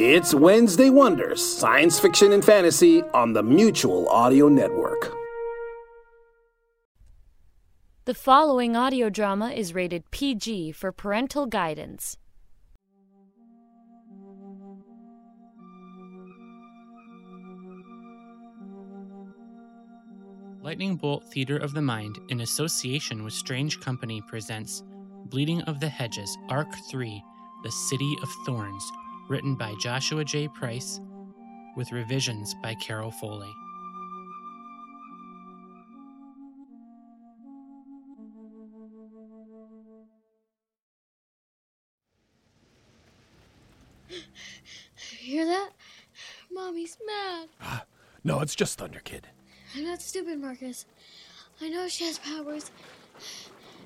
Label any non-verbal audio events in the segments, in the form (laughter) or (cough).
It's Wednesday Wonders, science fiction and fantasy on the Mutual Audio Network. The following audio drama is rated PG for parental guidance. Lightning Bolt Theater of the Mind, in association with Strange Company, presents Bleeding of the Hedges, Arc 3 The City of Thorns, written by Joshua J. Price, with revisions by Carol Foley. You hear that? Mommy's mad. Ah, no, it's just Thunder Kid. I'm not stupid, Marcus. I know she has powers.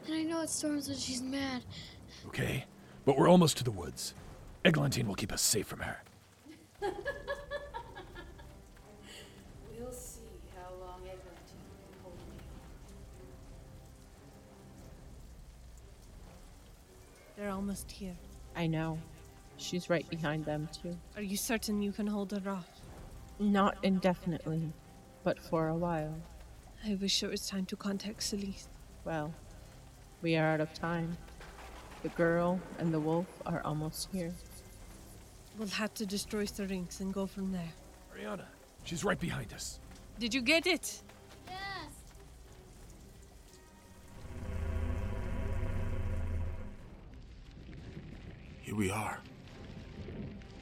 And I know it storms when she's mad. Okay, but we're almost to the woods. Eglantine will keep us safe from her. We'll see how long Eglantine can hold me. They're almost here. I know. She's right behind them, too. Are you certain you can hold her off? Not indefinitely, but for a while. I wish it was time to contact Celeste. Well, we are out of time. The girl and the wolf are almost here. We'll have to destroy the rings and go from there. Ariana, she's right behind us. Did you get it? Yes. Here we are.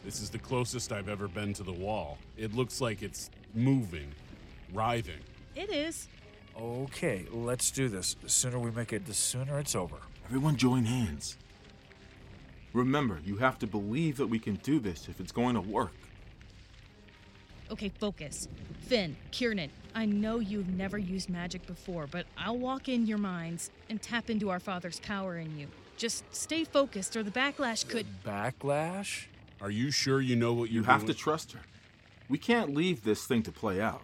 This is the closest I've ever been to the wall. It looks like it's moving, writhing. It is. Okay, let's do this. The sooner we make it, the sooner it's over. Everyone join hands. Remember, you have to believe that we can do this if it's going to work. Okay, focus. Finn, Kiernan, I know you've never used magic before, but I'll walk in your minds and tap into our Father's power in you. Just stay focused, or the backlash could. Backlash? Are you sure you know what You you're have to trust her. We can't leave this thing to play out.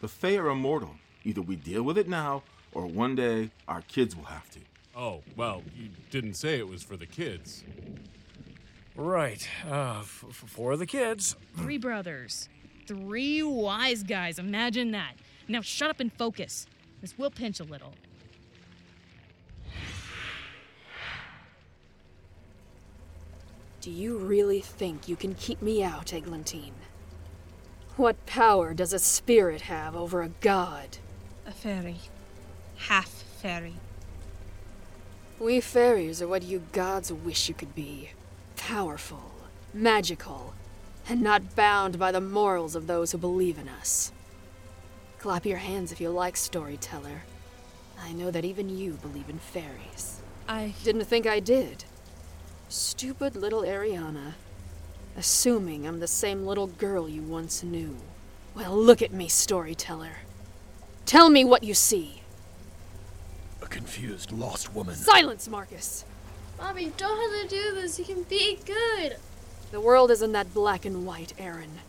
The Fae are immortal. Either we deal with it now, or one day our kids will have to. Oh, well, you didn't say it was for the kids. Right. Uh, f- f- for the kids. Three brothers. Three wise guys. Imagine that. Now shut up and focus. This will pinch a little. Do you really think you can keep me out, Eglantine? What power does a spirit have over a god? A fairy. Half fairy. We fairies are what you gods wish you could be powerful, magical, and not bound by the morals of those who believe in us. Clap your hands if you like, storyteller. I know that even you believe in fairies. I. Didn't think I did. Stupid little Ariana. Assuming I'm the same little girl you once knew. Well, look at me, storyteller. Tell me what you see. A confused, lost woman. Silence, Marcus! Mommy, don't have to do this. You can be good. The world isn't that black and white, Aaron.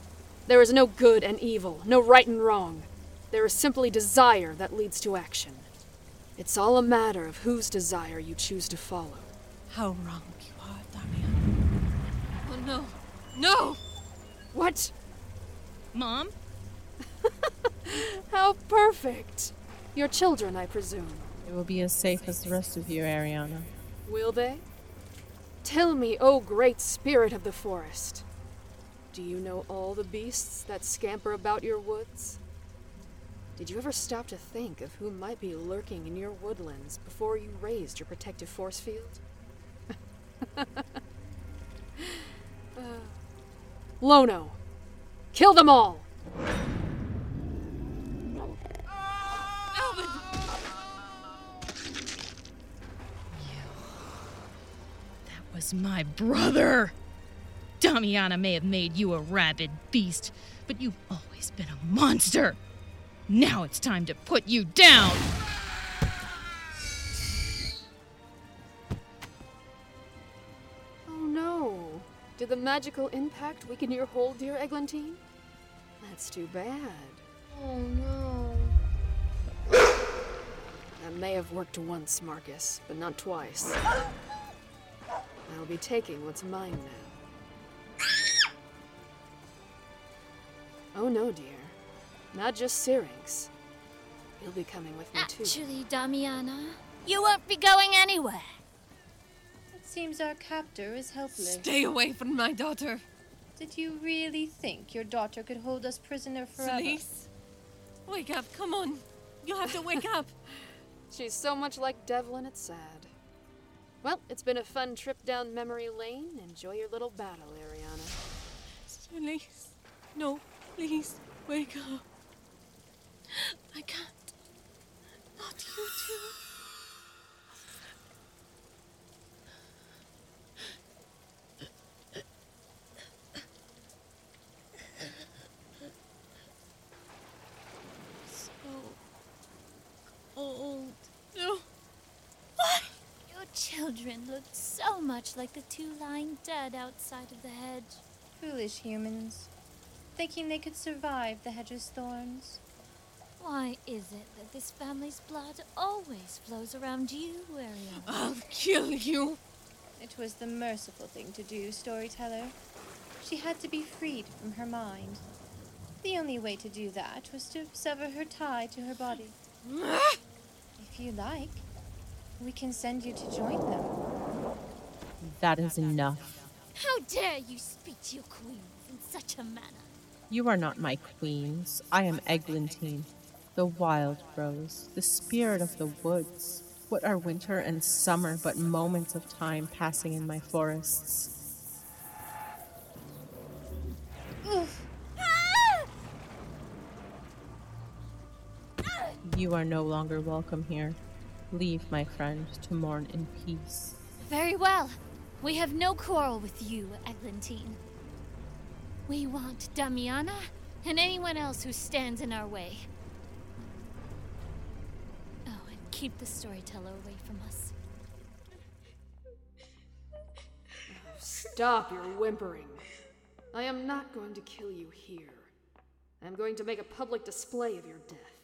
There is no good and evil, no right and wrong. There is simply desire that leads to action. It's all a matter of whose desire you choose to follow. How wrong you are, Damian. Oh no. No! What? Mom? (laughs) How perfect! Your children, I presume. It will be as safe as the rest of you, Ariana. Will they? Tell me, O great spirit of the forest. Do you know all the beasts that scamper about your woods? Did you ever stop to think of who might be lurking in your woodlands before you raised your protective force field? (laughs) Uh, Lono, kill them all! Was was my brother. Damiana may have made you a rabid beast, but you've always been a monster. Now it's time to put you down. Oh no. Did the magical impact weaken your hold, dear Eglantine? That's too bad. Oh no. That may have worked once, Marcus, but not twice. (laughs) I'll be taking what's mine now. Oh no, dear. Not just Syrinx. You'll be coming with me too. Actually, Damiana, you won't be going anywhere. It seems our captor is helpless. Stay away from my daughter. Did you really think your daughter could hold us prisoner forever? Celise, wake up. Come on. You have to wake up. (laughs) She's so much like Devlin, it's sad. Well, it's been a fun trip down memory lane. Enjoy your little battle, Ariana. Celise, no, please, wake up. I can't. Not you too. Children looked so much like the two lying dead outside of the hedge. Foolish humans. Thinking they could survive the hedge's thorns. Why is it that this family's blood always flows around you, Ariel? I'll kill you. It was the merciful thing to do, storyteller. She had to be freed from her mind. The only way to do that was to sever her tie to her body. (laughs) if you like, we can send you to join them. That is enough. How dare you speak to your queens in such a manner? You are not my queens. I am Eglantine, the wild rose, the spirit of the woods. What are winter and summer but moments of time passing in my forests? You are no longer welcome here. Leave, my friend, to mourn in peace. Very well. We have no quarrel with you, Eglantine. We want Damiana and anyone else who stands in our way. Oh, and keep the storyteller away from us. Stop your whimpering. I am not going to kill you here. I am going to make a public display of your death.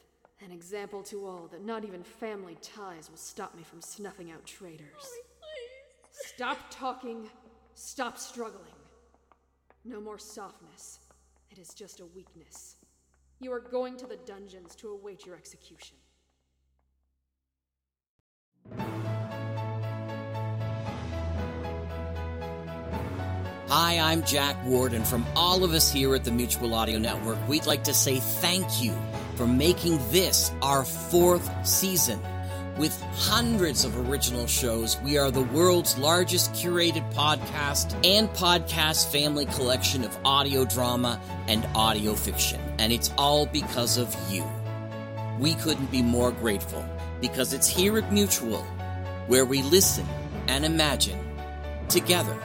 An example to all that not even family ties will stop me from snuffing out traitors. Stop talking. Stop struggling. No more softness. It is just a weakness. You are going to the dungeons to await your execution. Hi, I'm Jack Ward, and from all of us here at the Mutual Audio Network, we'd like to say thank you for making this our fourth season. With hundreds of original shows, we are the world's largest curated podcast and podcast family collection of audio drama and audio fiction. And it's all because of you. We couldn't be more grateful because it's here at Mutual where we listen and imagine together.